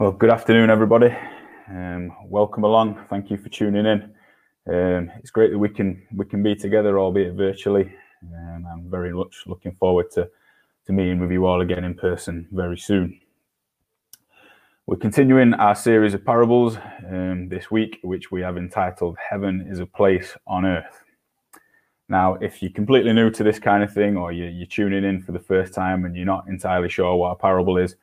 Well, good afternoon, everybody. Um, welcome along. Thank you for tuning in. Um, it's great that we can we can be together, albeit virtually. Um, I'm very much looking forward to to meeting with you all again in person very soon. We're continuing our series of parables um, this week, which we have entitled "Heaven is a Place on Earth." Now, if you're completely new to this kind of thing, or you're, you're tuning in for the first time and you're not entirely sure what a parable is,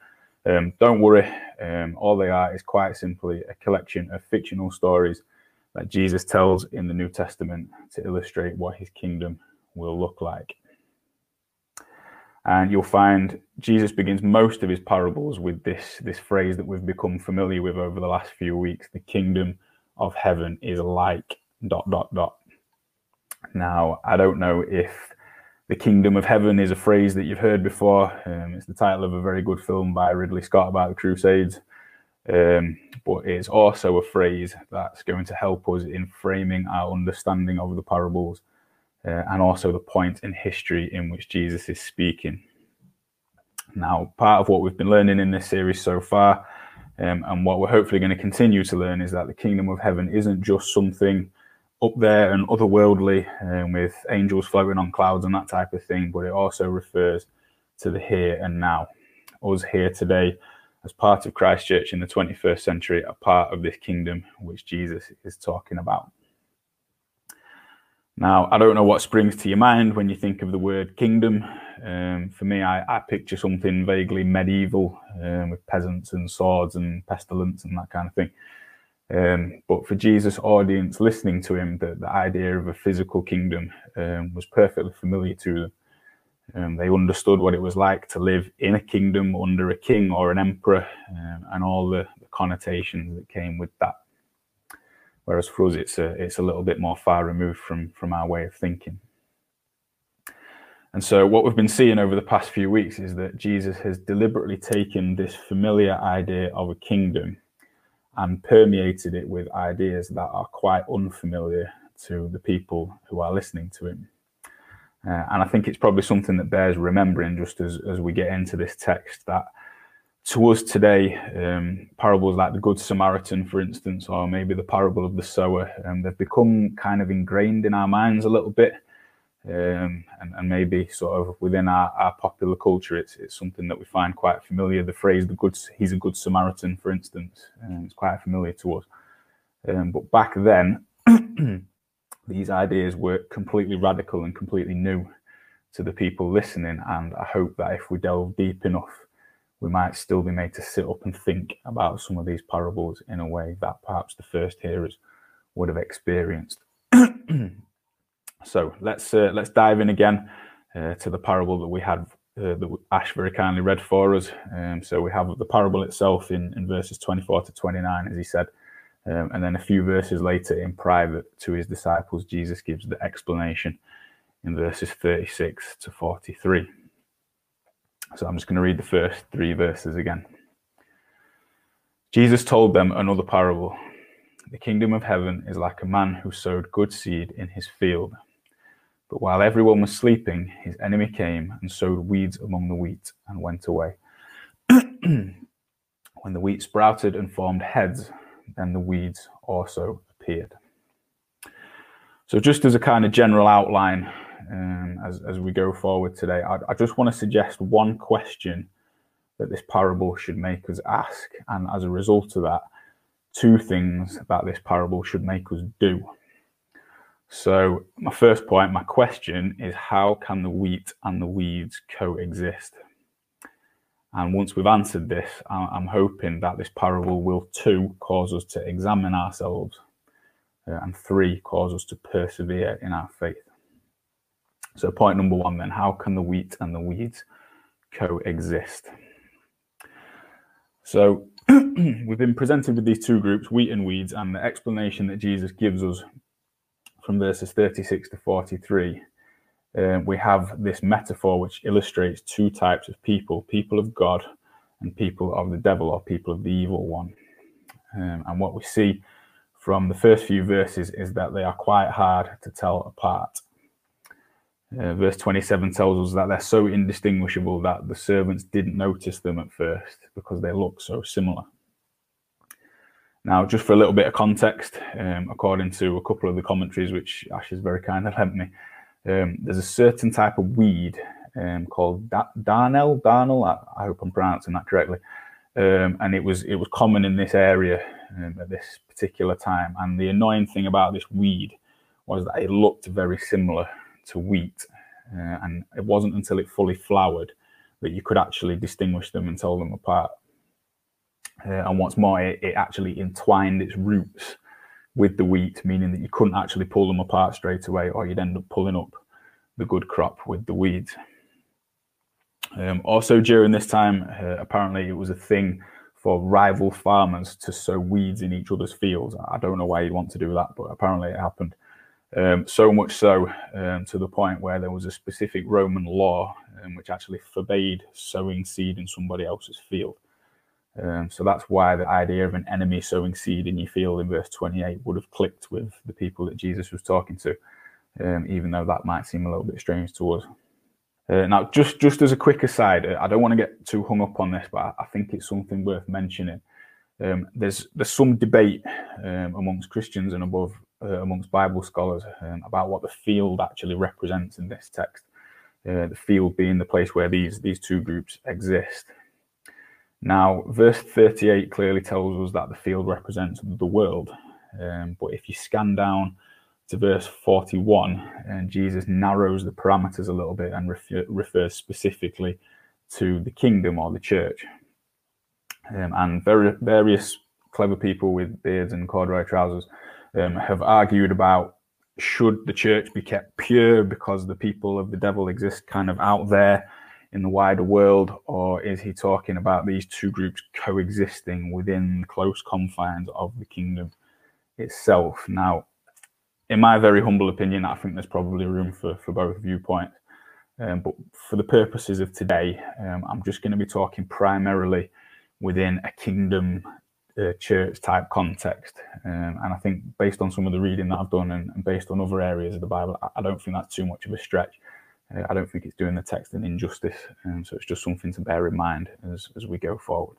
um, don't worry, um, all they are is quite simply a collection of fictional stories that Jesus tells in the New Testament to illustrate what his kingdom will look like. And you'll find Jesus begins most of his parables with this, this phrase that we've become familiar with over the last few weeks the kingdom of heaven is like dot dot dot. Now, I don't know if the kingdom of heaven is a phrase that you've heard before. Um, it's the title of a very good film by Ridley Scott about the Crusades. Um, but it's also a phrase that's going to help us in framing our understanding of the parables uh, and also the point in history in which Jesus is speaking. Now, part of what we've been learning in this series so far, um, and what we're hopefully going to continue to learn, is that the kingdom of heaven isn't just something up there and otherworldly um, with angels floating on clouds and that type of thing, but it also refers to the here and now. Us here today, as part of Christchurch in the 21st century, a part of this kingdom which Jesus is talking about. Now, I don't know what springs to your mind when you think of the word kingdom. Um, for me, I, I, picture something vaguely medieval um, with peasants and swords and pestilence and that kind of thing. Um, but for Jesus' audience listening to him, the, the idea of a physical kingdom um, was perfectly familiar to them. Um, they understood what it was like to live in a kingdom under a king or an emperor um, and all the, the, connotations that came with that. Whereas for us, it's a, it's a little bit more far removed from, from our way of thinking. And so, what we've been seeing over the past few weeks is that Jesus has deliberately taken this familiar idea of a kingdom and permeated it with ideas that are quite unfamiliar to the people who are listening to him. Uh, and I think it's probably something that bears remembering just as, as we get into this text that to us today, um, parables like the Good Samaritan, for instance, or maybe the parable of the sower, um, they've become kind of ingrained in our minds a little bit um, and, and, maybe sort of within our, our, popular culture, it's, it's something that we find quite familiar. The phrase "the good," he's a good Samaritan, for instance, um, it's quite familiar to us. Um, but back then, these ideas were completely radical and completely new to the people listening. And I hope that if we delve deep enough, we might still be made to sit up and think about some of these parables in a way that perhaps the first hearers would have experienced. So let's uh, let's dive in again uh, to the parable that we had uh, that Ash very kindly read for us. Um, so we have the parable itself in, in verses 24 to 29, as he said, um, and then a few verses later in private to his disciples, Jesus gives the explanation in verses 36 to 43. So I'm just going to read the first three verses again. Jesus told them another parable. The kingdom of heaven is like a man who sowed good seed in his field. But while everyone was sleeping, his enemy came and sowed weeds among the wheat and went away. when the wheat sprouted and formed heads, then the weeds also appeared. So, just as a kind of general outline um, as, as we go forward today, I, I just want to suggest one question that this parable should make us ask. And as a result of that, two things that this parable should make us do. So, my first point, my question is how can the wheat and the weeds coexist? And once we've answered this, I'm hoping that this parable will two cause us to examine ourselves, uh, and three cause us to persevere in our faith. So, point number one then how can the wheat and the weeds coexist? So, we've been presented with these two groups, wheat and weeds, and the explanation that Jesus gives us from verses 36 to 43, um, we have this metaphor which illustrates two types of people people of God and people of the devil or people of the evil one. Um, and what we see from the first few verses is that they are quite hard to tell apart. Uh, verse 27 tells us that they're so indistinguishable that the servants didn't notice them at first because they look so similar. Now, just for a little bit of context, um, according to a couple of the commentaries, which Ash is very kind of lent me, um, there's a certain type of weed um, called da- darnel. Darnel, I, I, hope I'm pronouncing that correctly. Um, and it was it was common in this area um, at this particular time. And the annoying thing about this weed was that it looked very similar to wheat, uh, and it wasn't until it fully flowered that you could actually distinguish them and tell them apart. Uh, and what's more, it, it, actually entwined its roots with the wheat, meaning that you couldn't actually pull them apart straight away, or you'd end up pulling up the good crop with the weeds. Um, also, during this time, uh, apparently it was a thing for rival farmers to sow weeds in each other's fields. I don't know why you'd want to do that, but apparently it happened. Um, so much so um, to the point where there was a specific Roman law um, which actually forbade sowing seed in somebody else's field. Um, so that's why the idea of an enemy sowing seed in your field in verse 28 would have clicked with the people that Jesus was talking to, um, even though that might seem a little bit strange to us. Uh, now, just just as a quick aside, uh, I don't want to get too hung up on this, but I, think it's something worth mentioning. Um, there's there's some debate um, amongst Christians and above uh, amongst Bible scholars um, about what the field actually represents in this text. Uh, the field being the place where these these two groups exist. Now, verse 38 clearly tells us that the field represents the world, um, but if you scan down to verse 41, and Jesus narrows the parameters a little bit and refer, refers specifically to the kingdom or the church. Um, and very, various clever people with beards and corduroy trousers um, have argued about should the church be kept pure because the people of the devil exist kind of out there in the wider world, or is he talking about these two groups coexisting within close confines of the kingdom itself? Now, in my very humble opinion, I think there's probably room for, for both viewpoints. Um, but for the purposes of today, um, I'm just going to be talking primarily within a kingdom uh, church type context. Um, and I think based on some of the reading that I've done and, and based on other areas of the Bible, I, I, don't think that's too much of a stretch. Uh, I don't think it's doing the text an injustice. Um, so it's just something to bear in mind as, as we go forward.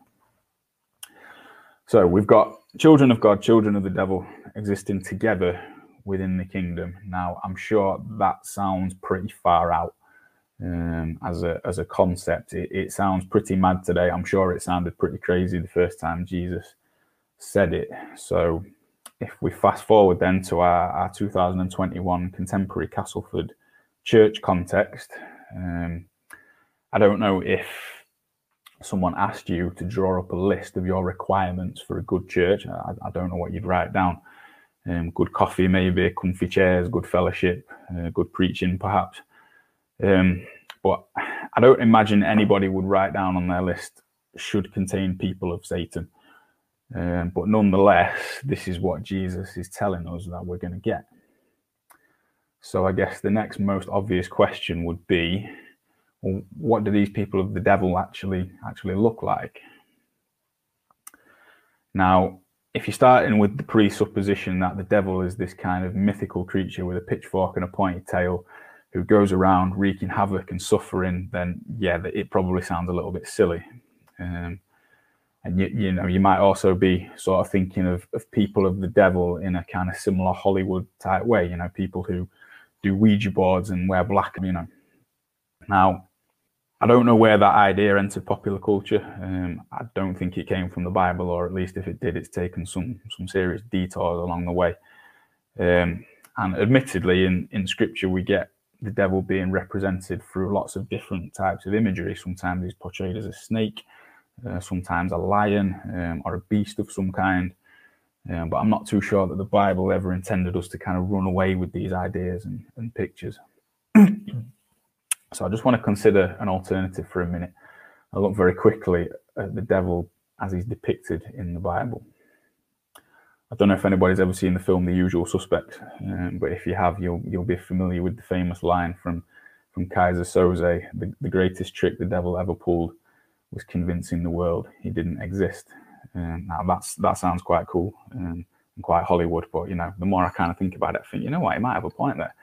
So we've got children of God, children of the devil existing together within the kingdom. Now, I'm sure that sounds pretty far out um, as a as a concept. It, it, sounds pretty mad today. I'm sure it sounded pretty crazy the first time Jesus said it. So, if we fast forward then to our, our 2021 contemporary Castleford church context, um, I don't know if someone asked you to draw up a list of your requirements for a good church. I, I don't know what you'd write down um, good coffee, maybe comfy chairs, good fellowship, uh, good preaching, perhaps. Um, but I don't imagine anybody would write down on their list should contain people of Satan. Um, but nonetheless, this is what Jesus is telling us that we're going to get. So I guess the next most obvious question would be, well, what do these people of the devil actually actually look like? Now, if you're starting with the presupposition that the devil is this kind of mythical creature with a pitchfork and a pointed tail who goes around wreaking havoc and suffering, then yeah, it probably sounds a little bit silly. Um, and you, you know, you might also be sort of thinking of, of people of the devil in a kind of similar Hollywood type way, you know, people who do Ouija boards and wear black, you know. Now, I don't know where that idea entered popular culture. Um, I don't think it came from the Bible, or at least if it did, it's taken some some serious detours along the way. Um, and admittedly, in in Scripture, we get the devil being represented through lots of different types of imagery. Sometimes he's portrayed as a snake, uh, sometimes a lion, um, or a beast of some kind. Um, but I'm not too sure that the Bible ever intended us to kind of run away with these ideas and, and pictures. So I just want to consider an alternative for a minute. I look very quickly at the devil as he's depicted in the Bible. I don't know if anybody's ever seen the film The Usual Suspect, um, but if you have, you'll you'll be familiar with the famous line from from Keyser Söze: the, "The greatest trick the devil ever pulled was convincing the world he didn't exist." Um, now that's that sounds quite cool um, and quite Hollywood, but you know, the more I kind of think about it, I think you know what, he might have a point there.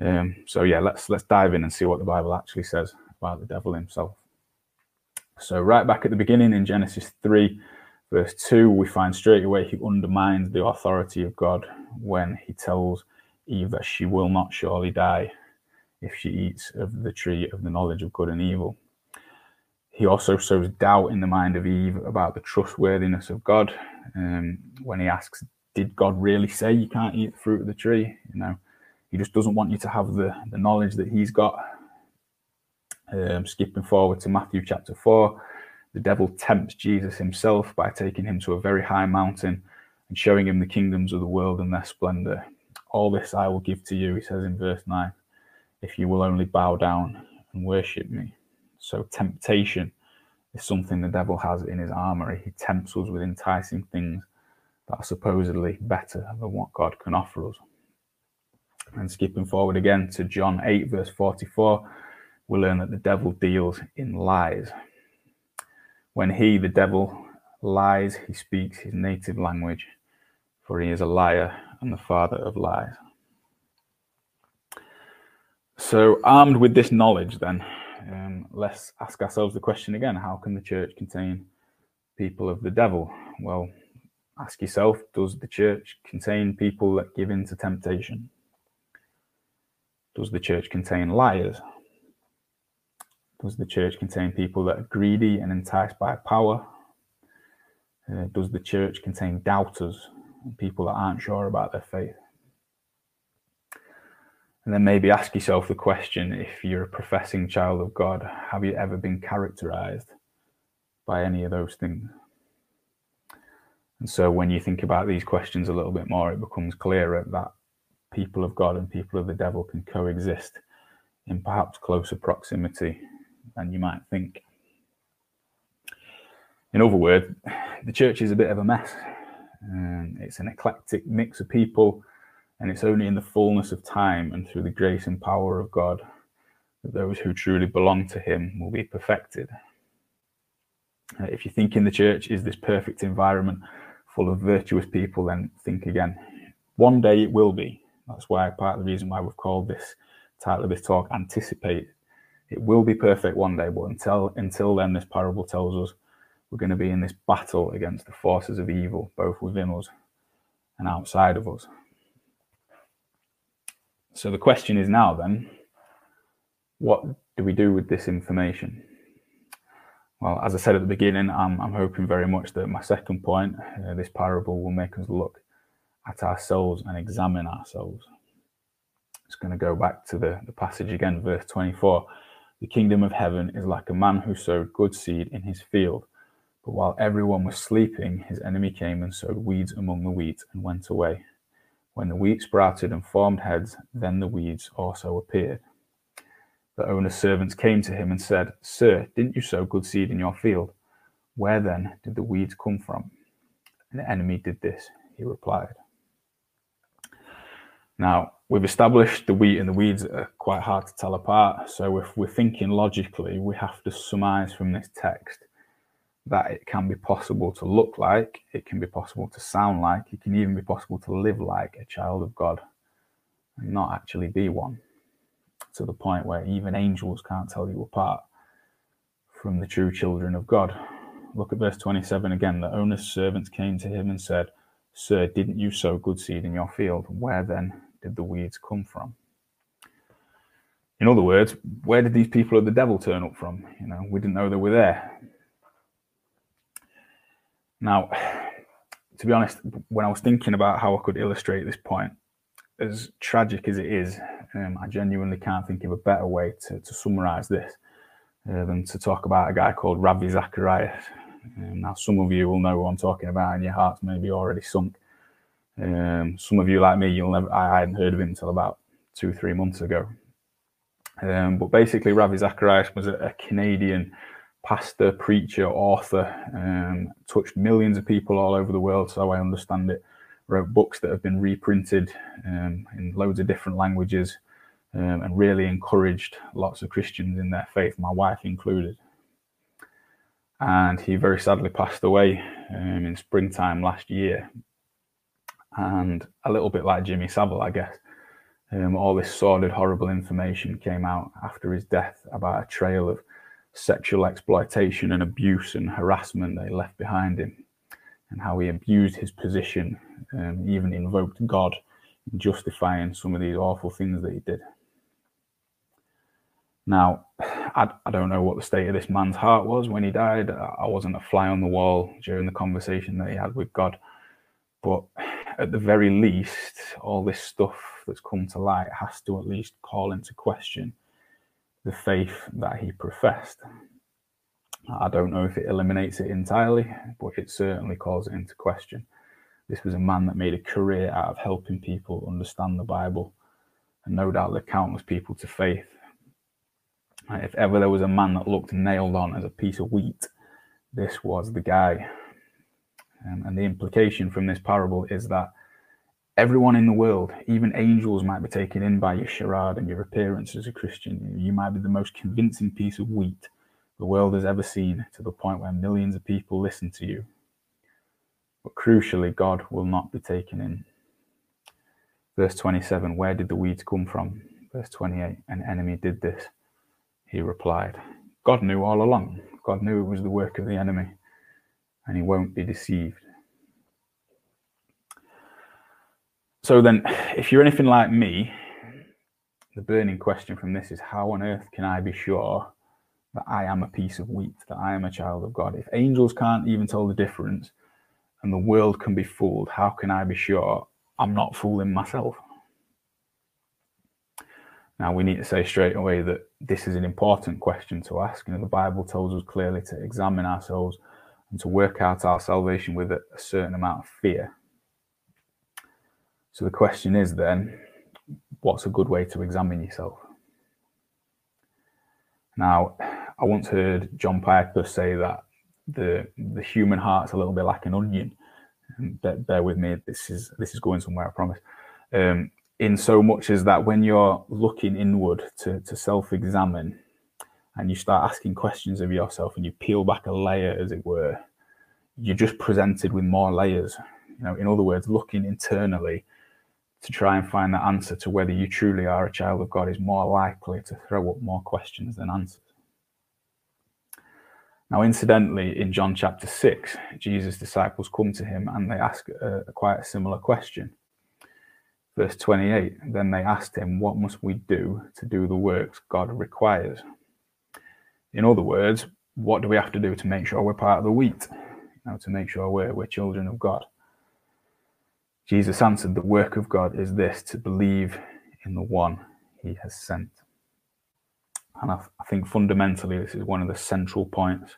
Um, so yeah, let's let's dive in and see what the Bible actually says about the devil himself. So right back at the beginning in Genesis three, Verse 2, we find straight away he undermines the authority of God when he tells Eve that she will not surely die if she eats of the tree of the knowledge of good and evil. He also sows doubt in the mind of Eve about the trustworthiness of God um, when he asks, Did God really say you can't eat the fruit of the tree? You know, he just doesn't want you to have the, the knowledge that he's got. Um, skipping forward to Matthew chapter 4, the devil tempts Jesus himself by taking him to a very high mountain and showing him the kingdoms of the world and their splendor. All this I will give to you, he says in verse 9, if you will only bow down and worship me. So temptation is something the devil has in his armory. He tempts us with enticing things that are supposedly better than what God can offer us. And skipping forward again to John 8, verse 44, we learn that the devil deals in lies. When he, the devil, lies, he speaks his native language, for he is a liar and the father of lies. So, armed with this knowledge, then, um, let's ask ourselves the question again how can the church contain people of the devil? Well, ask yourself does the church contain people that give in to temptation? Does the church contain liars? Does the church contain people that are greedy and enticed by power? Uh, does the church contain doubters people that aren't sure about their faith? And then maybe ask yourself the question if you're a professing child of God, have you ever been characterized by any of those things? And so when you think about these questions a little bit more, it becomes clearer that people of God and people of the devil can coexist in perhaps closer proximity than you might think. In other words, the church is a bit of a mess. Um, it's an eclectic mix of people and it's only in the fullness of time and through the grace and power of God that those who truly belong to Him will be perfected. Uh, if you think in the church is this perfect environment full of virtuous people, then think again. One day it will be. That's why part of the reason why we've called this title of this talk Anticipate. It will be perfect one day, but until until then, this parable tells us we're going to be in this battle against the forces of evil, both within us and outside of us. So the question is now then, what do we do with this information? Well, as I said at the beginning, I'm, I'm hoping very much that my second point, uh, this parable, will make us look at ourselves and examine ourselves. It's going to go back to the, the passage again, verse 24. The kingdom of heaven is like a man who sowed good seed in his field. But while everyone was sleeping, his enemy came and sowed weeds among the wheat and went away. When the wheat sprouted and formed heads, then the weeds also appeared. The owner's servants came to him and said, Sir, didn't you sow good seed in your field? Where then did the weeds come from? The enemy did this, he replied. Now, we've established the wheat and the weeds are quite hard to tell apart. So, if we're thinking logically, we have to surmise from this text that it can be possible to look like, it can be possible to sound like, it can even be possible to live like a child of God and not actually be one. To the point where even angels can't tell you apart from the true children of God. Look at verse 27 again. The owner's servants came to him and said, Sir, didn't you sow good seed in your field? Where then did the weeds come from? In other words, where did these people of the devil turn up from? You know, we didn't know they were there. Now, to be honest, when I was thinking about how I could illustrate this point, as tragic as it is, um, I genuinely can't think of a better way to, to summarize this uh, than to talk about a guy called Ravi Zacharias. Um, now, some of you will know who I'm talking about, and your hearts may be already sunk. Um, some of you, like me, you'll never. I hadn't heard of him until about two, three months ago. Um, but basically, Ravi Zacharias was a, a Canadian pastor, preacher, author, um, touched millions of people all over the world, so I understand it. Wrote books that have been reprinted um, in loads of different languages um, and really encouraged lots of Christians in their faith, my wife included. And he very sadly passed away um, in springtime last year. And a little bit like Jimmy Savile, I guess. Um, all this sordid, horrible information came out after his death about a trail of sexual exploitation and abuse and harassment they left behind him. and how he abused his position and even invoked God in justifying some of these awful things that he did. Now, I, I don't know what the state of this man's heart was when he died. I wasn't a fly on the wall during the conversation that he had with God. But at the very least, all this stuff that's come to light has to at least call into question the faith that he professed. I don't know if it eliminates it entirely, but it certainly calls it into question. This was a man that made a career out of helping people understand the Bible, and no doubt led countless people to faith if ever there was a man that looked nailed on as a piece of wheat, this was the guy. And the implication from this parable is that everyone in the world, even angels, might be taken in by your charade and your appearance as a Christian. You might be the most convincing piece of wheat the world has ever seen to the point where millions of people listen to you. But crucially, God will not be taken in. Verse 27 Where did the weeds come from? Verse 28 An enemy did this. He replied, God knew all along. God knew it was the work of the enemy, and he won't be deceived. So then, if you're anything like me, the burning question from this is how on earth can I be sure that I am a piece of wheat, that I am a child of God? If angels can't even tell the difference and the world can be fooled, how can I be sure I'm not fooling myself? Now, we need to say straight away that this is an important question to ask. You know, the Bible tells us clearly to examine ourselves and to work out our salvation with a, certain amount of fear. So the question is then, what's a good way to examine yourself? Now, I once heard John Piper say that the the human heart's a little bit like an onion. Bear, bear with me. This is this is going somewhere. I promise. Um, in so much as that when you're looking inward to, to self-examine and you start asking questions of yourself and you peel back a layer as it were you're just presented with more layers you know in other words looking internally to try and find the answer to whether you truly are a child of god is more likely to throw up more questions than answers now incidentally in john chapter 6 jesus disciples come to him and they ask a, a quite a similar question Verse 28 Then they asked him, What must we do to do the works God requires? In other words, what do we have to do to make sure we're part of the wheat? Know, to make sure we're, we're children of God. Jesus answered, The work of God is this to believe in the one he has sent. And I, I think fundamentally, this is one of the central points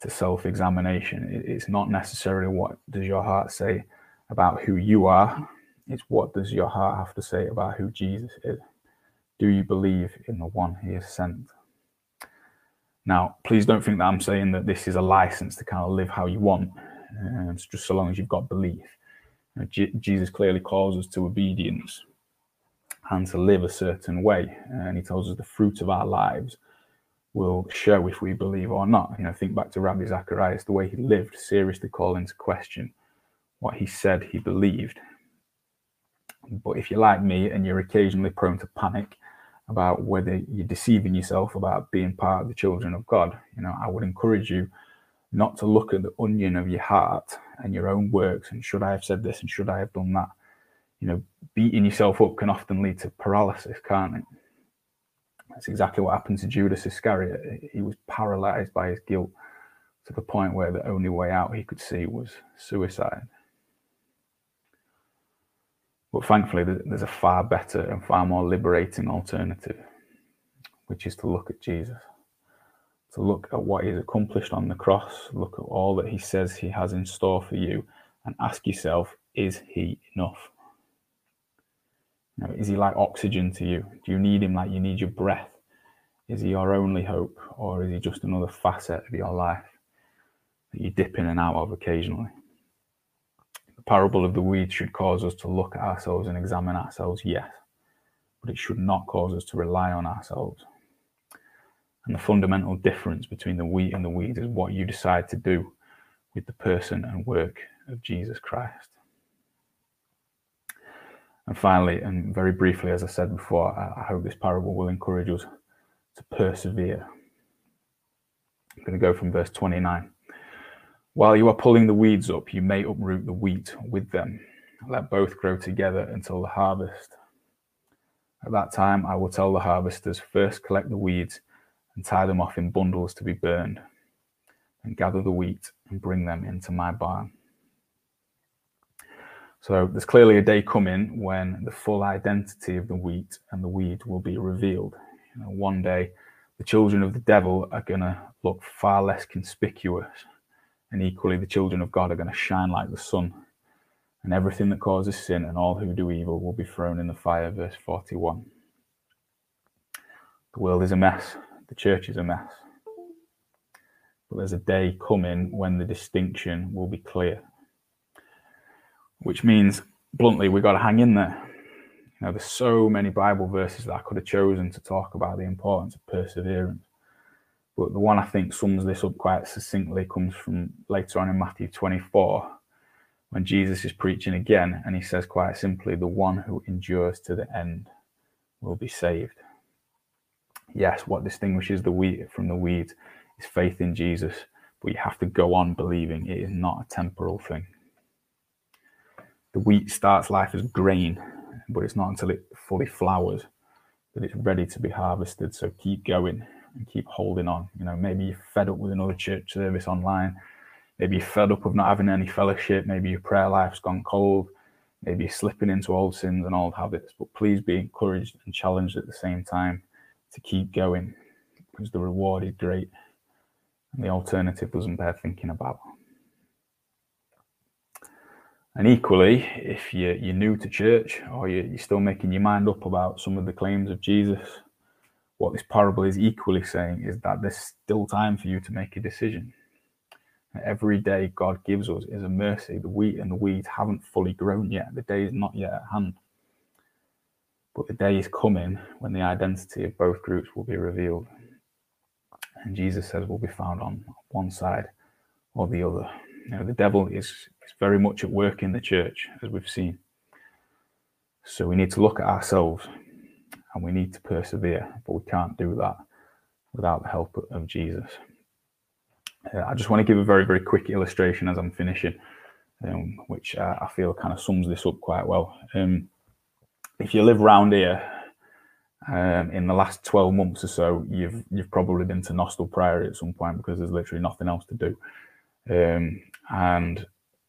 to self examination. It, it's not necessarily what does your heart say about who you are, it's what does your heart have to say about who Jesus is? Do you believe in the one he has sent? Now, please don't think that I'm saying that this is a license to kind of live how you want. Um, just so long as you've got belief. J- Jesus clearly calls us to obedience and to live a certain way. And he tells us the fruit of our lives will show if we believe or not. You know, think back to Ravi Zacharias, the way he lived seriously called into question what he said he believed. But if you're like me and you're occasionally prone to panic about whether you're deceiving yourself about being part of the children of God, you know, I would encourage you not to look at the onion of your heart and your own works and should I have said this and should I have done that. You know, beating yourself up can often lead to paralysis, can't it? That's exactly what happened to Judas Iscariot. He was paralyzed by his guilt to the point where the only way out he could see was suicide. But thankfully, there's a far better and far more liberating alternative, which is to look at Jesus, to look at what he's accomplished on the cross, look at all that he says he has in store for you, and ask yourself, is he enough? Know, is he like oxygen to you? Do you need him like you need your breath? Is he your only hope, or is he just another facet of your life that you dip in and out of occasionally? The parable of the weeds should cause us to look at ourselves and examine ourselves, yes, but it should not cause us to rely on ourselves. And the fundamental difference between the wheat and the weeds is what you decide to do with the person and work of Jesus Christ. And finally, and very briefly, as I said before, I hope this parable will encourage us to persevere. I'm going to go from verse 29. While you are pulling the weeds up, you may uproot the wheat with them. Let both grow together until the harvest. At that time, I will tell the harvesters first collect the weeds and tie them off in bundles to be burned, and gather the wheat and bring them into my barn. So there's clearly a day coming when the full identity of the wheat and the weed will be revealed. You know, one day, the children of the devil are going to look far less conspicuous, and equally, the children of God are going to shine like the sun. And everything that causes sin and all who do evil will be thrown in the fire. Verse 41. The world is a mess, the church is a mess. But there's a day coming when the distinction will be clear which means bluntly we've got to hang in there. You know, there's so many Bible verses that I could have chosen to talk about the importance of perseverance. But the one I think sums this up quite succinctly comes from later on in Matthew 24, when Jesus is preaching again, and he says quite simply, The one who endures to the end will be saved. Yes, what distinguishes the wheat from the weeds is faith in Jesus, but you have to go on believing it is not a temporal thing the wheat starts life as grain, but it's not until it fully flowers that it's ready to be harvested. So keep going and keep holding on. You know, maybe you're fed up with another church service online. Maybe you're fed up of not having any fellowship. Maybe your prayer life's gone cold. Maybe you're slipping into old sins and old habits. But please be encouraged and challenged at the same time to keep going because the reward is great and the alternative doesn't bear thinking about. And equally, if you're, you're new to church or you're, you're still making your mind up about some of the claims of Jesus, what this parable is equally saying is that there's still time for you to make a decision. Every day God gives us is a mercy. The wheat and the weeds haven't fully grown yet. The day is not yet at hand. But the day is coming when the identity of both groups will be revealed. And Jesus says we'll be found on one side or the other. You know, the devil is, is very much at work in the church, as we've seen. So we need to look at ourselves and we need to persevere, but we can't do that without the help of Jesus. Uh, I just want to give a very, very quick illustration as I'm finishing, um, which uh, I feel kind of sums this up quite well. Um, if you live round here, um, in the last 12 months or so, you've you've probably been to Nostell Priory at some point because there's literally nothing else to do. Um, and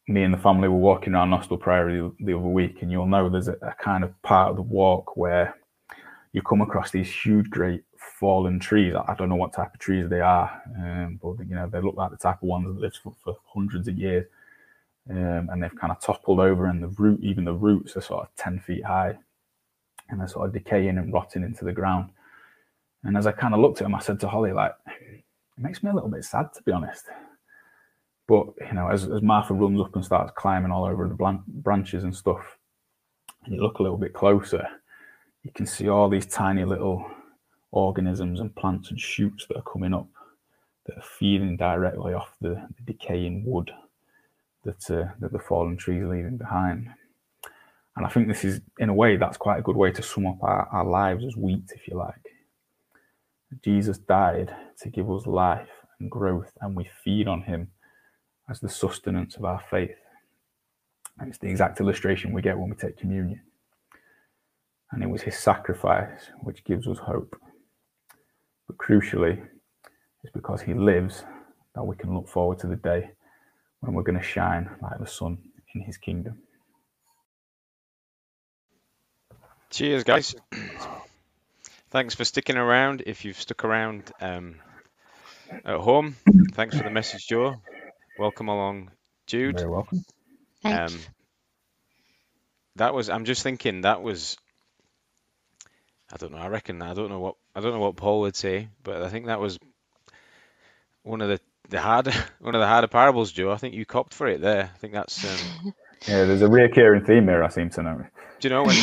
me and the family were walking around Nostell Priory the, the other week, and you'll know there's a, a, kind of part of the walk where you come across these huge, great fallen trees. I, I don't know what type of trees they are, um, but you know they look like the type of ones that lived for, for hundreds of years, um, and they've kind of toppled over, and the root, even the roots, are sort of ten feet high, and they're sort of decaying and rotting into the ground. And as I kind of looked at them, I said to Holly, like, it makes me a little bit sad to be honest but you know, as, as Martha runs up and starts climbing all over the branches and stuff, and you look a little bit closer, you can see all these tiny little organisms and plants and shoots that are coming up that are feeding directly off the, the decaying wood that uh, that the fallen trees leaving behind. And I think this is, in a way, that's quite a good way to sum up our, our lives as wheat, if you like. Jesus died to give us life and growth, and we feed on him as the sustenance of our faith. And it's the exact illustration we get when we take communion. And it was his sacrifice which gives us hope. But crucially, it's because he lives that we can look forward to the day when we're going to shine like the sun in his kingdom. Cheers, guys. Thanks for sticking around. If you've stuck around um, at home, thanks for the message, Joe. Welcome along, Jude. Very welcome. Thanks. Um, that was. I'm just thinking that was. I don't know. I reckon. I don't know what. I don't know what Paul would say, but I think that was one of the the harder one of the harder parables, Joe. I think you copped for it there. I think that's. Um, yeah, there's a reoccurring theme here. I seem to know. Do you know when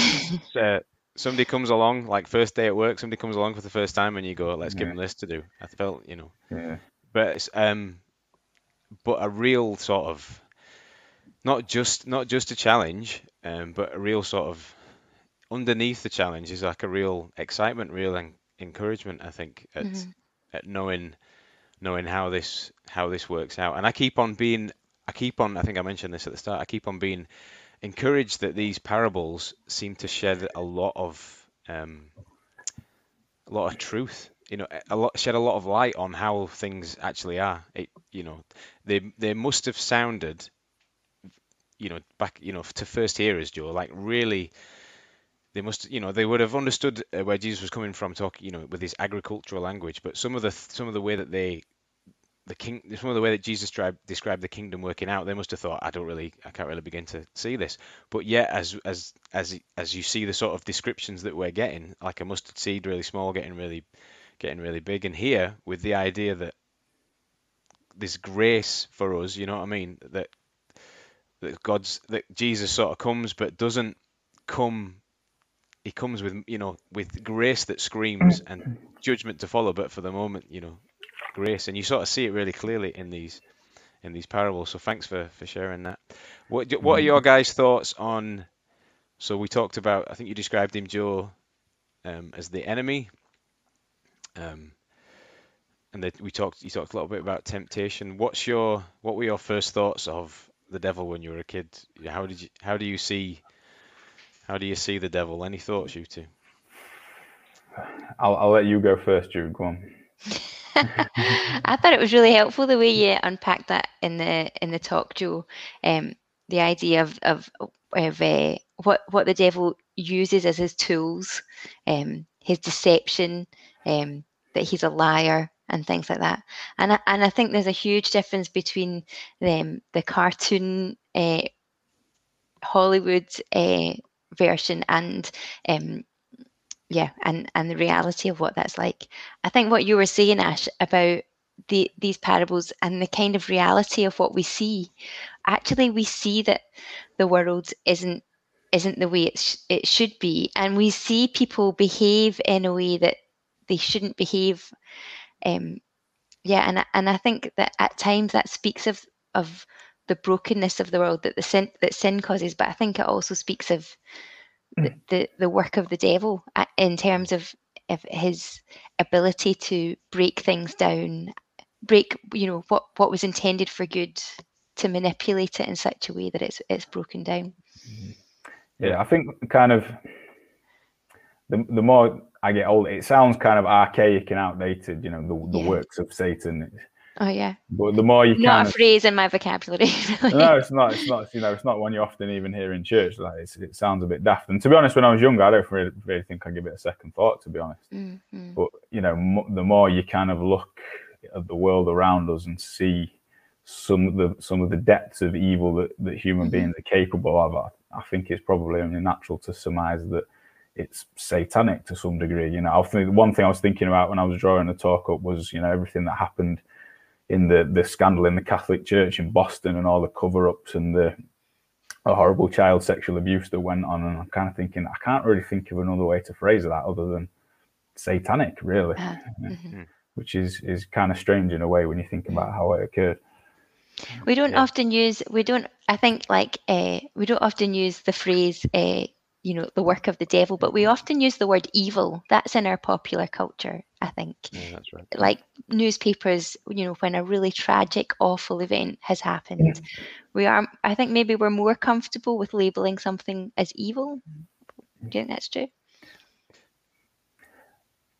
uh, somebody comes along, like first day at work, somebody comes along for the first time, and you go, "Let's yeah. give them this to do." I felt, you know. Yeah. But um, but a real sort of not just not just a challenge, um, but a real sort of underneath the challenge is like a real excitement, real en- encouragement. I think at mm-hmm. at knowing knowing how this how this works out. And I keep on being I keep on I think I mentioned this at the start. I keep on being encouraged that these parables seem to shed a lot of um, a lot of truth. You know, a lot shed a lot of light on how things actually are. It, you know, they they must have sounded, you know, back you know to first hearers, Joe, like really. They must, you know, they would have understood uh, where Jesus was coming from, talking, you know, with his agricultural language. But some of the some of the way that they the king some of the way that Jesus described described the kingdom working out, they must have thought, I don't really I can't really begin to see this. But yet as as as as you see the sort of descriptions that we're getting, like a mustard seed really small getting really getting really big. And here with the idea that this grace for us, you know what I mean? That that God's that Jesus sort of comes but doesn't come he comes with you know with grace that screams and judgment to follow but for the moment you know grace, and you sort of see it really clearly in these in these parables. So thanks for for sharing that. What what are mm-hmm. your guys' thoughts on? So we talked about. I think you described him, Joe, um, as the enemy. Um, and that we talked. You talked a little bit about temptation. What's your what were your first thoughts of the devil when you were a kid? How did you how do you see how do you see the devil? Any thoughts, you two? I'll I'll let you go first, Jude. Go on. I thought it was really helpful the way you unpacked that in the in the talk, Joe. Um, the idea of of, of uh, what what the devil uses as his tools, um, his deception, um, that he's a liar and things like that. And I, and I think there's a huge difference between them the cartoon uh, Hollywood uh, version and um, yeah and and the reality of what that's like. I think what you were saying ash about the these parables and the kind of reality of what we see. Actually we see that the world isn't isn't the way it, sh- it should be and we see people behave in a way that they shouldn't behave. Um yeah and and i think that at times that speaks of of the brokenness of the world that the sin that sin causes but i think it also speaks of the, mm. the, the work of the devil in terms of, of his ability to break things down, break you know what what was intended for good, to manipulate it in such a way that it's it's broken down. Mm-hmm. Yeah, I think kind of the the more I get older, it sounds kind of archaic and outdated. You know, the the yeah. works of Satan. Oh yeah. But the more you not kind a phrase in my vocabulary. no, it's not. It's not. You know, it's not one you often even hear in church. Like it sounds a bit daft. And to be honest, when I was younger, I don't really, really think I give it a second thought. To be honest, mm-hmm. but you know, m- the more you kind of look at the world around us and see some of the some of the depths of evil that, that human mm-hmm. beings are capable of, I, I think it's probably only natural to surmise that it's satanic to some degree. You know, I think one thing I was thinking about when I was drawing the talk up was, you know, everything that happened in the the scandal in the Catholic Church in Boston and all the cover-ups and the, the horrible child sexual abuse that went on. And I'm kind of thinking I can't really think of another way to phrase that other than satanic, really, uh, mm-hmm. which is is kind of strange in a way when you think about how it occurred. We don't yeah. often use we don't I think like uh, we don't often use the phrase uh, you know the work of the devil but we often use the word evil that's in our popular culture i think yeah, that's right like newspapers you know when a really tragic awful event has happened yeah. we are i think maybe we're more comfortable with labeling something as evil do you think that's true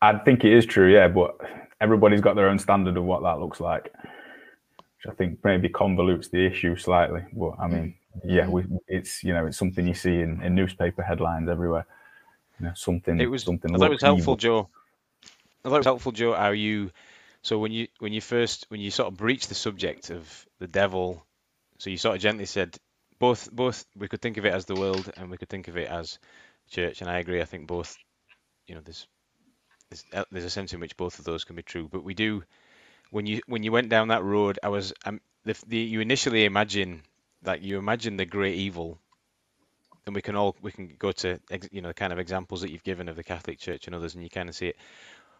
i think it is true yeah but everybody's got their own standard of what that looks like which i think maybe convolutes the issue slightly but i mean yeah, mm-hmm. we, it's you know it's something you see in, in newspaper headlines everywhere. You know, something. It was something. I thought it was helpful, Joe. I thought it was helpful, Joe. How you so when you when you first when you sort of breached the subject of the devil, so you sort of gently said both both we could think of it as the world and we could think of it as church, and I agree. I think both, you know, there's there's, uh, there's a sense in which both of those can be true, but we do when you when you went down that road, I was um, the, the you initially imagine like you imagine the great evil and we can all we can go to you know the kind of examples that you've given of the Catholic Church and others, and you kind of see it.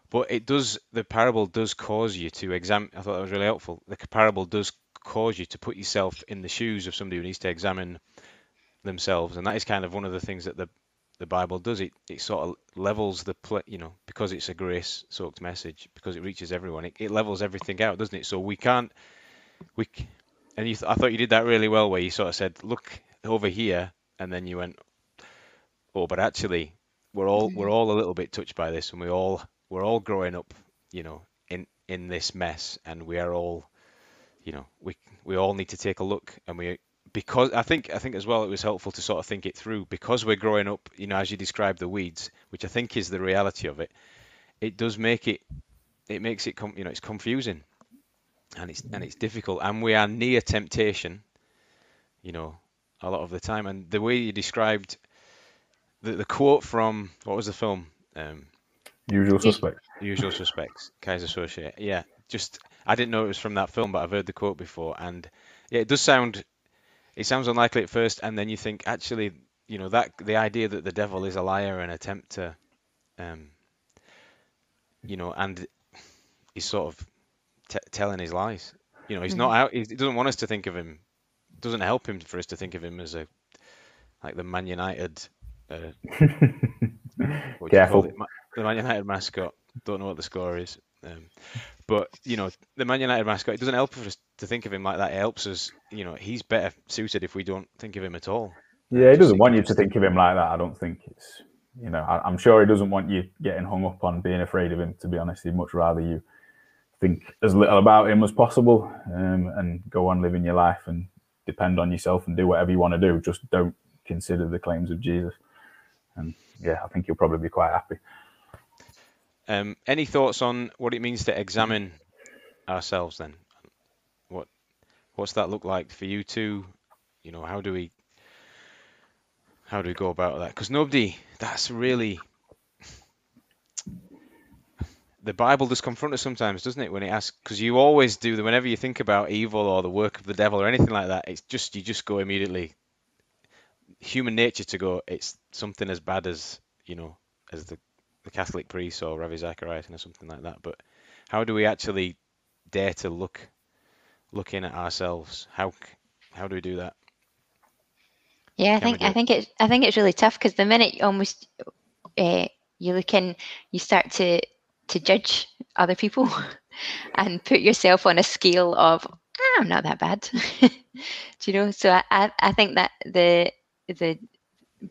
But it does the parable does cause you to examine. I thought that was really helpful. The parable does cause you to put yourself in the shoes of somebody who needs to examine themselves, and that is kind of one of the things that the the Bible does. It it sort of levels the pl- you know because it's a grace soaked message because it reaches everyone. It, it levels everything out, doesn't it? So we can't we and you th- I thought you did that really well where you sort of said look over here and then you went oh but actually we're all we're mm-hmm. all a little bit touched by this and we all we're all growing up you know in in this mess and we are all you know we we all need to take a look and we because I think I think as well it was helpful to sort of think it through because we're growing up, you know, as you described the weeds, which I think is the reality of it. It does make it it makes it you know it's confusing and it's and it's difficult and we are near temptation, you know, a lot of the time. And the way you described the the quote from what was the film? Um, Usual Suspects. Usual Suspects. Keyser Söze. Yeah, just I didn't know it was from that film, but I've heard the quote before, and yeah, it does sound it sounds unlikely at first, and then you think actually, you know, that the idea that the devil is a liar and attempt to, um, you know, and he's sort of t- telling his lies. You know, he's mm-hmm. not out. He doesn't want us to think of him. Doesn't help him for us to think of him as a like the Man United. Uh, Careful. The Man United mascot. Don't know what the score is. Um, but you know, the Man United mascot. It doesn't help us to think of him like that. It helps us. You know, he's better suited if we don't think of him at all. Yeah, he doesn't want you to think of him like that. I don't think it's. You know, I, am sure he doesn't want you getting hung up on being afraid of him. To be honest, he'd much rather you think as little about him as possible um, and go on living your life and depend on yourself and do whatever you want to do. Just don't consider the claims of Jesus. And yeah, I think you'll probably be quite happy. Um, any thoughts on what it means to examine ourselves then? What what's that look like for you two? You know, how do we how do we go about that? Because nobody that's really the Bible does confront us sometimes, doesn't it? When it asks, because you always do. that. Whenever you think about evil or the work of the devil or anything like that, it's just you just go immediately. Human nature to go. It's something as bad as you know as the the Catholic priest or Ravi Zacharias or something like that. But how do we actually dare to look look in at ourselves? How how do we do that? Yeah, I think I think it I think it's really tough because the minute you almost uh, you look in, you start to to judge other people and put yourself on a scale of ah, I'm not that bad. do you know? So I, I think that the the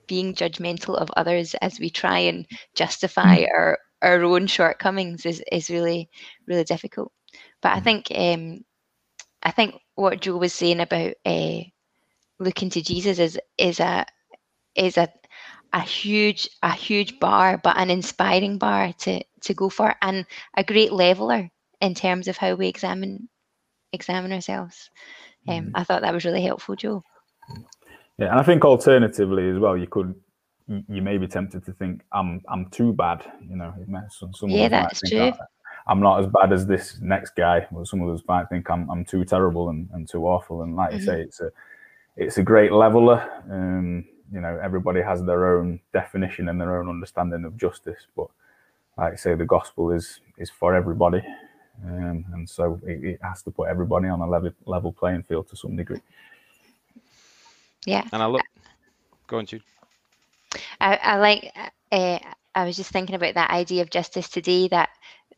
being judgmental of others as we try and justify mm. our our own shortcomings is is really really difficult. But I mm. think um, I think what Joe was saying about uh, looking to Jesus is is a is a a huge a huge bar, but an inspiring bar to to go for, and a great leveler in terms of how we examine examine ourselves. Um, mm. I thought that was really helpful, Joe. Yeah, and I think alternatively as well, you could you may be tempted to think I'm I'm too bad. You know, some, some yeah, that's true. I'm not as bad as this next guy. Well, some of us might think I'm I'm too terrible and, and too awful. And like mm-hmm. you say, it's a it's a great leveler. Um, you know, everybody has their own definition and their own understanding of justice. But like I say, the gospel is is for everybody, um, and so it, it has to put everybody on a level level playing field to some degree. Yeah. And I look. Go on, Jude. I, I like. Uh, I was just thinking about that idea of justice today. That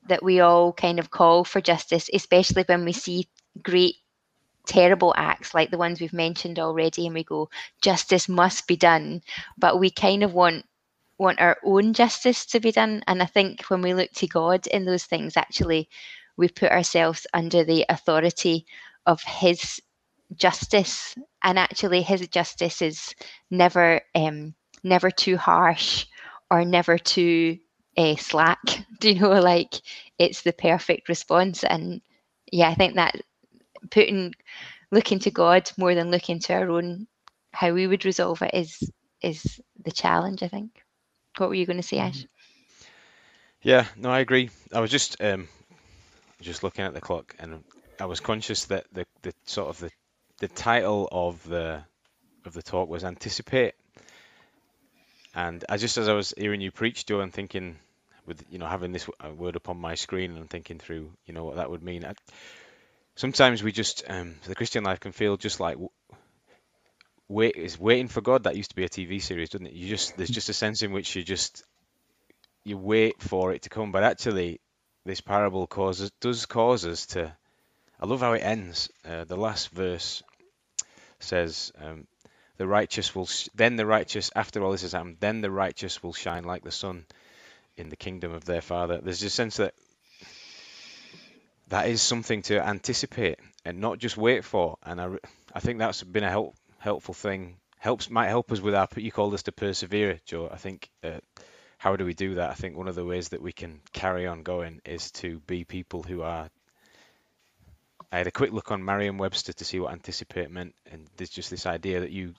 that we all kind of call for justice, especially when we see great, terrible acts like the ones we've mentioned already, and we go, justice must be done. But we kind of want want our own justice to be done. And I think when we look to God in those things, actually, we put ourselves under the authority of His justice and actually his justice is never um, never too harsh or never too uh, slack. Do you know like it's the perfect response. And yeah i think that putting looking to god more than looking to our own how we would resolve it is is the challenge i think. What were you going to say ash? Yeah no i agree. I was just um just looking at the clock and i was conscious that the the sort of the the title of the of the talk was anticipate. And I just as I was hearing you preach, Joe, and thinking with you know having this word up on my screen and thinking through you know what that would mean. I, sometimes we just um, the Christian life can feel just like wait is waiting for God. That used to be a TV series, doesn't it? You just there's just a sense in which you just you wait for it to come, but actually, this parable causes does cause us to. I love how it ends. Uh, the last verse says, um, "The righteous will sh- then the righteous after all this has happened, then the righteous will shine like the sun in the kingdom of their Father." There's a sense that that is something to anticipate and not just wait for. And I, I think that's been a help, helpful thing. Helps might help us with our. You called us to persevere, Joe. I think. Uh, how do we do that? I think one of the ways that we can carry on going is to be people who are. I had a quick look on Merriam-Webster to see what anticipate meant, and there's just this idea that you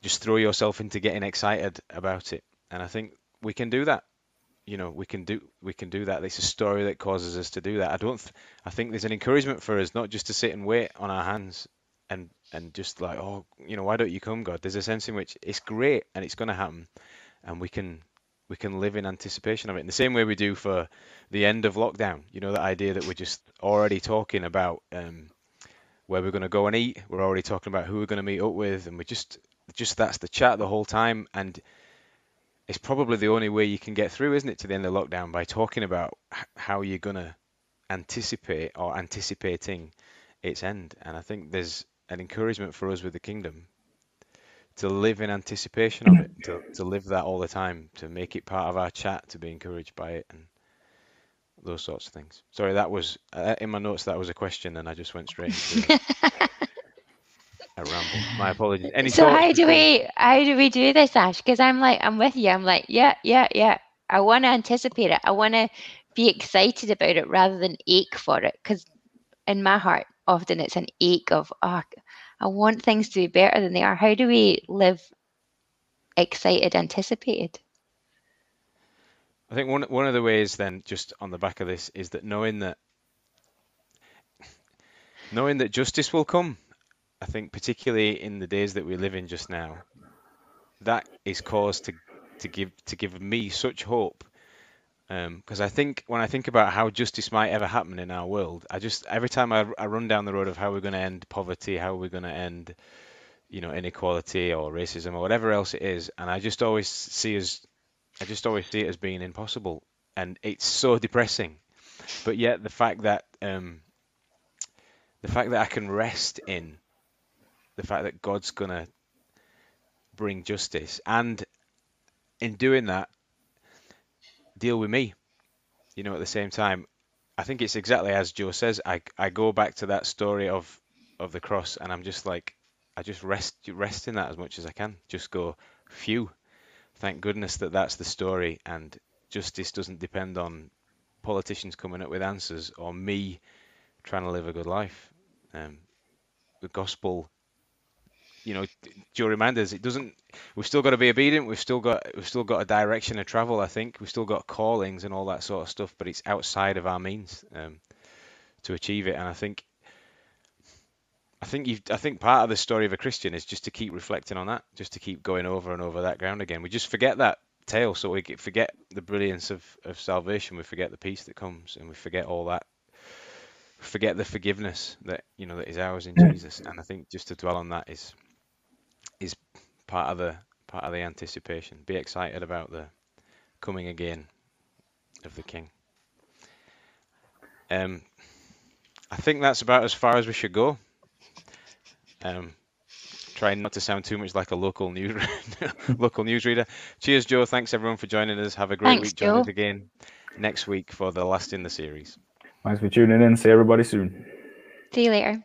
just throw yourself into getting excited about it, and I think we can do that. You know we can do we can do that. It's a story that causes us to do that. I don't th- i think there's an encouragement for us not just to sit and wait on our hands and and just like oh you know why don't you come god? There's a sense in which it's great and it's going to happen and we can we can live in anticipation of it. In the same way we do for the end of lockdown. You know that idea that we're just already talking about um, where we're going to go and eat. We're already talking about who we're going to meet up with. And we just just that's the chat the whole time. And it's probably the only way you can get through, isn't it, to the end of lockdown? By talking about how you're going to anticipate or anticipating its end. And I think there's an encouragement for us with the kingdom to live in anticipation of it, to, to live that all the time, to make it part of our chat, to be encouraged by it, and those sorts of things. Sorry, that was uh, in my notes. That was a question, and I just went straight into a ramble. My apologies. Any so how do we how do we do this, Ash? Because I'm like I'm with you. I'm like yeah yeah yeah. I want to anticipate it. I want to be excited about it rather than ache for it. Because in my heart, often it's an ache of oh, I want things to be better than they are. How do we live excited, anticipated? I think one one of the ways then, just on the back of this, is that knowing that knowing that justice will come. I think particularly in the days that we live in just now, that is cause to to give to give me such hope. Because I think when I think about how justice might ever happen in our world, I just every time I, I run down the road of how we're going to end poverty, how we're going to end, you know, inequality or racism or whatever else it is, and I just always see as I just always see it as being impossible, and it's so depressing. But yet the fact that um, the fact that I can rest in the fact that God's gonna bring justice, and in doing that, deal with me. You know, at the same time, I think it's exactly as Joe says. I I go back to that story of of the cross, and I'm just like, I just rest rest in that as much as I can. Just go, phew, thank goodness that that's the story, and justice doesn't depend on politicians coming up with answers or me trying to live a good life. Um, the gospel, you know, Joe reminded us it doesn't. We've still got to be obedient. We've still got we've still got a direction of travel. I think we've still got callings and all that sort of stuff, but it's outside of our means um, to achieve it. And I think I think you I think part of the story of a Christian is just to keep reflecting on that, just to keep going over and over that ground again. We just forget that tale, so we forget the brilliance of, of salvation. We forget the peace that comes, and we forget all that. Forget the forgiveness that you know that is ours in Jesus. And I think just to dwell on that is part of the part of the anticipation. Be excited about the coming again of the King. Um, I think that's about as far as we should go. Um, trying not to sound too much like a local news local newsreader. Cheers, Joe. Thanks everyone for joining us. Have a great Thanks, week. Join us Joe. again next week for the last in the series. Thanks for tuning in. See everybody soon. See you later.